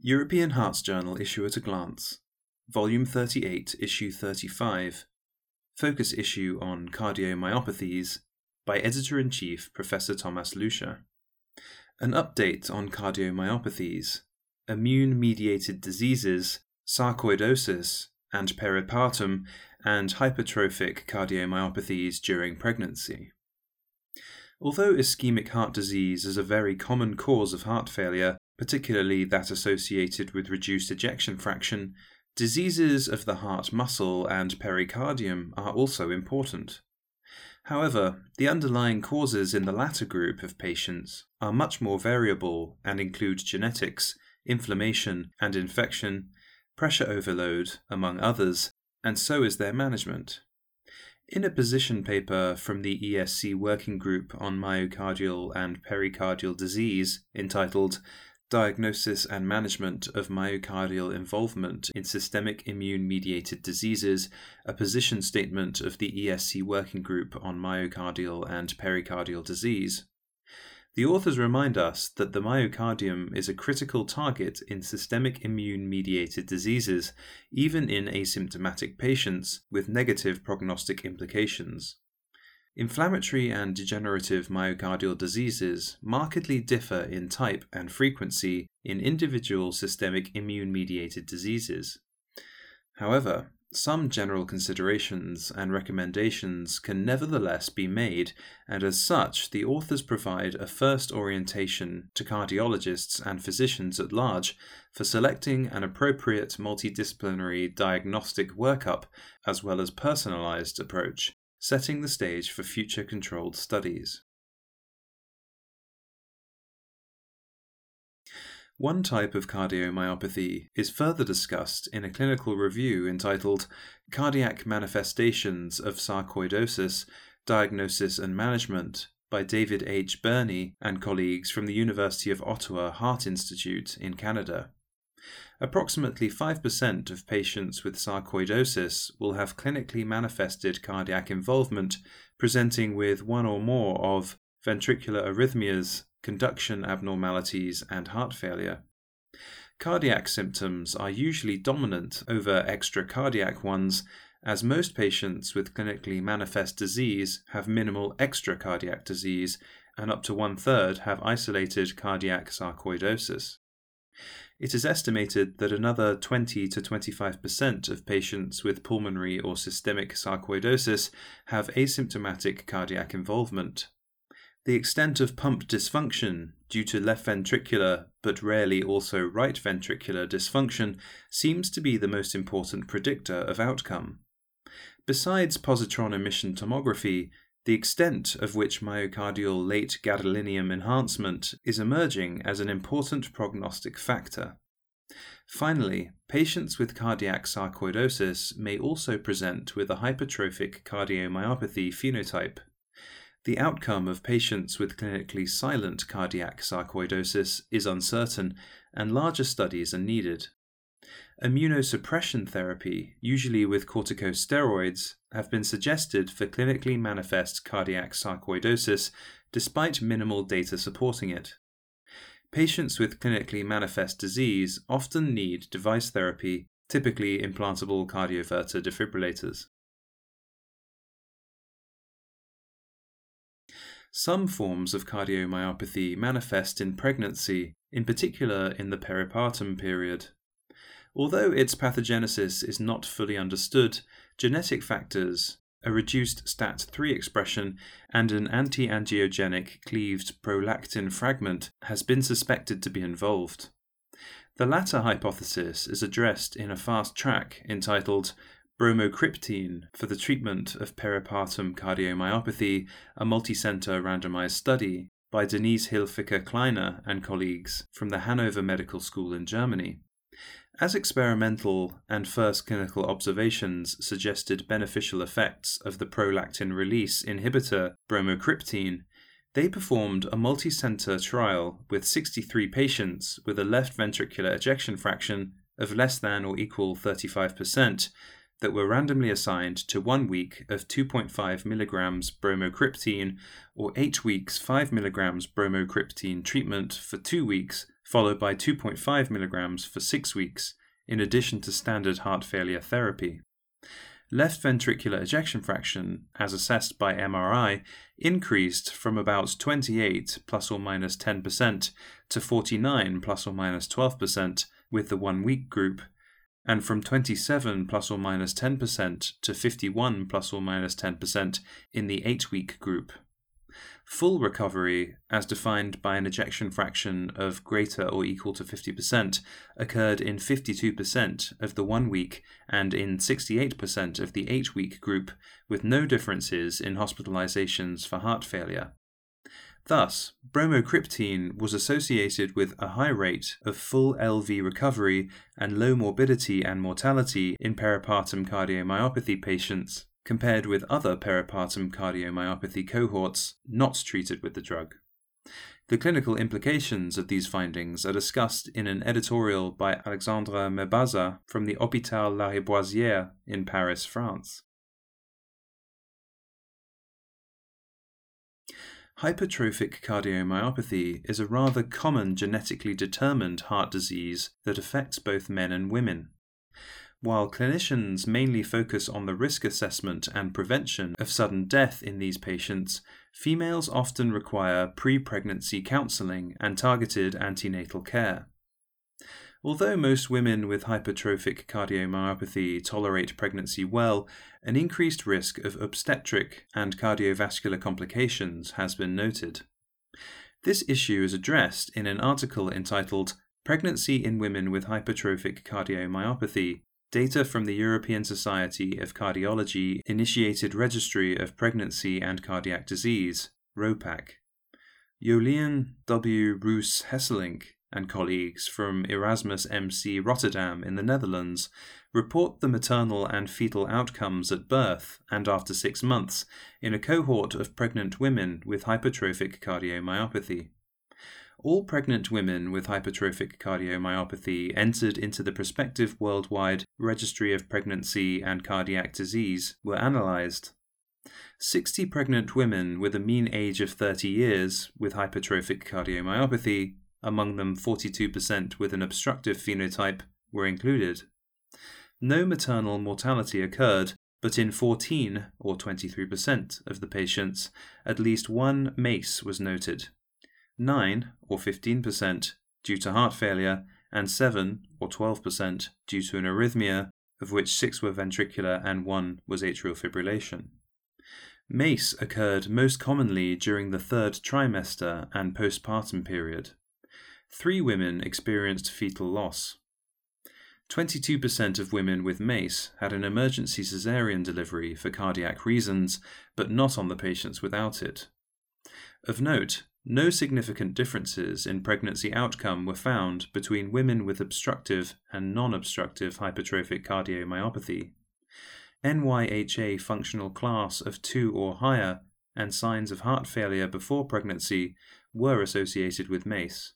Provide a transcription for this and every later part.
European Hearts Journal Issue at a Glance, Volume 38, Issue 35, Focus Issue on Cardiomyopathies by Editor in Chief Professor Thomas Lüscher. An update on cardiomyopathies, immune mediated diseases, sarcoidosis, and peripartum and hypertrophic cardiomyopathies during pregnancy. Although ischemic heart disease is a very common cause of heart failure, particularly that associated with reduced ejection fraction, diseases of the heart muscle and pericardium are also important. However, the underlying causes in the latter group of patients are much more variable and include genetics, inflammation and infection, pressure overload, among others, and so is their management. In a position paper from the ESC Working Group on Myocardial and Pericardial Disease entitled Diagnosis and Management of Myocardial Involvement in Systemic Immune Mediated Diseases, a position statement of the ESC Working Group on Myocardial and Pericardial Disease. The authors remind us that the myocardium is a critical target in systemic immune mediated diseases, even in asymptomatic patients with negative prognostic implications. Inflammatory and degenerative myocardial diseases markedly differ in type and frequency in individual systemic immune mediated diseases. However, some general considerations and recommendations can nevertheless be made, and as such, the authors provide a first orientation to cardiologists and physicians at large for selecting an appropriate multidisciplinary diagnostic workup as well as personalized approach setting the stage for future controlled studies. One type of cardiomyopathy is further discussed in a clinical review entitled Cardiac Manifestations of Sarcoidosis Diagnosis and Management by David H. Birnie and colleagues from the University of Ottawa Heart Institute in Canada. Approximately 5% of patients with sarcoidosis will have clinically manifested cardiac involvement, presenting with one or more of ventricular arrhythmias, conduction abnormalities, and heart failure. Cardiac symptoms are usually dominant over extracardiac ones, as most patients with clinically manifest disease have minimal extracardiac disease, and up to one third have isolated cardiac sarcoidosis. It is estimated that another 20 to 25% of patients with pulmonary or systemic sarcoidosis have asymptomatic cardiac involvement. The extent of pump dysfunction due to left ventricular, but rarely also right ventricular dysfunction, seems to be the most important predictor of outcome. Besides positron emission tomography, the extent of which myocardial late gadolinium enhancement is emerging as an important prognostic factor. Finally, patients with cardiac sarcoidosis may also present with a hypertrophic cardiomyopathy phenotype. The outcome of patients with clinically silent cardiac sarcoidosis is uncertain, and larger studies are needed. Immunosuppression therapy, usually with corticosteroids, have been suggested for clinically manifest cardiac sarcoidosis despite minimal data supporting it. Patients with clinically manifest disease often need device therapy, typically implantable cardioverter defibrillators. Some forms of cardiomyopathy manifest in pregnancy, in particular in the peripartum period. Although its pathogenesis is not fully understood, genetic factors, a reduced STAT3 expression, and an anti angiogenic cleaved prolactin fragment has been suspected to be involved. The latter hypothesis is addressed in a fast track entitled Bromocriptine for the treatment of peripartum cardiomyopathy, a multicenter randomized study by Denise Hilfiker Kleiner and colleagues from the Hanover Medical School in Germany. As experimental and first clinical observations suggested beneficial effects of the prolactin release inhibitor bromocriptine, they performed a multi-center trial with 63 patients with a left ventricular ejection fraction of less than or equal 35% that were randomly assigned to one week of 2.5 mg bromocriptine or eight weeks 5 mg bromocriptine treatment for two weeks followed by 2.5 mg for six weeks, in addition to standard heart failure therapy. Left ventricular ejection fraction, as assessed by MRI, increased from about 28 plus or minus 10% to 49 plus or minus 12% with the one week group, and from 27 plus or minus 10% to 51 plus or minus 10% in the eight week group. Full recovery, as defined by an ejection fraction of greater or equal to 50%, occurred in 52% of the one week and in 68% of the eight week group, with no differences in hospitalizations for heart failure. Thus, bromocriptine was associated with a high rate of full LV recovery and low morbidity and mortality in peripartum cardiomyopathy patients compared with other peripartum cardiomyopathy cohorts not treated with the drug. The clinical implications of these findings are discussed in an editorial by Alexandre Mebazaa from the Hôpital Lariboisière in Paris, France. Hypertrophic cardiomyopathy is a rather common genetically determined heart disease that affects both men and women. While clinicians mainly focus on the risk assessment and prevention of sudden death in these patients, females often require pre pregnancy counseling and targeted antenatal care. Although most women with hypertrophic cardiomyopathy tolerate pregnancy well, an increased risk of obstetric and cardiovascular complications has been noted. This issue is addressed in an article entitled Pregnancy in Women with Hypertrophic Cardiomyopathy Data from the European Society of Cardiology Initiated Registry of Pregnancy and Cardiac Disease, ROPAC. Jolien W. Roos Hesselink and colleagues from Erasmus MC Rotterdam in the Netherlands report the maternal and fetal outcomes at birth and after six months in a cohort of pregnant women with hypertrophic cardiomyopathy all pregnant women with hypertrophic cardiomyopathy entered into the prospective worldwide Registry of Pregnancy and Cardiac Disease were analysed. 60 pregnant women with a mean age of 30 years with hypertrophic cardiomyopathy, among them 42% with an obstructive phenotype, were included. No maternal mortality occurred, but in 14, or 23%, of the patients, at least one MACE was noted. 9 or 15% due to heart failure, and 7 or 12% due to an arrhythmia, of which 6 were ventricular and 1 was atrial fibrillation. MACE occurred most commonly during the third trimester and postpartum period. Three women experienced fetal loss. 22% of women with MACE had an emergency caesarean delivery for cardiac reasons, but not on the patients without it. Of note, no significant differences in pregnancy outcome were found between women with obstructive and non obstructive hypertrophic cardiomyopathy. NYHA functional class of 2 or higher and signs of heart failure before pregnancy were associated with MACE.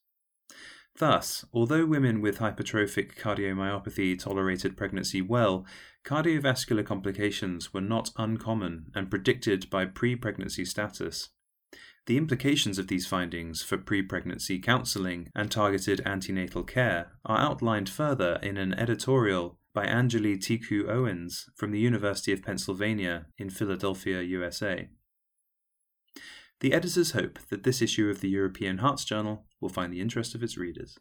Thus, although women with hypertrophic cardiomyopathy tolerated pregnancy well, cardiovascular complications were not uncommon and predicted by pre pregnancy status. The implications of these findings for pre pregnancy counseling and targeted antenatal care are outlined further in an editorial by Anjali Tiku Owens from the University of Pennsylvania in Philadelphia, USA. The editors hope that this issue of the European Hearts Journal will find the interest of its readers.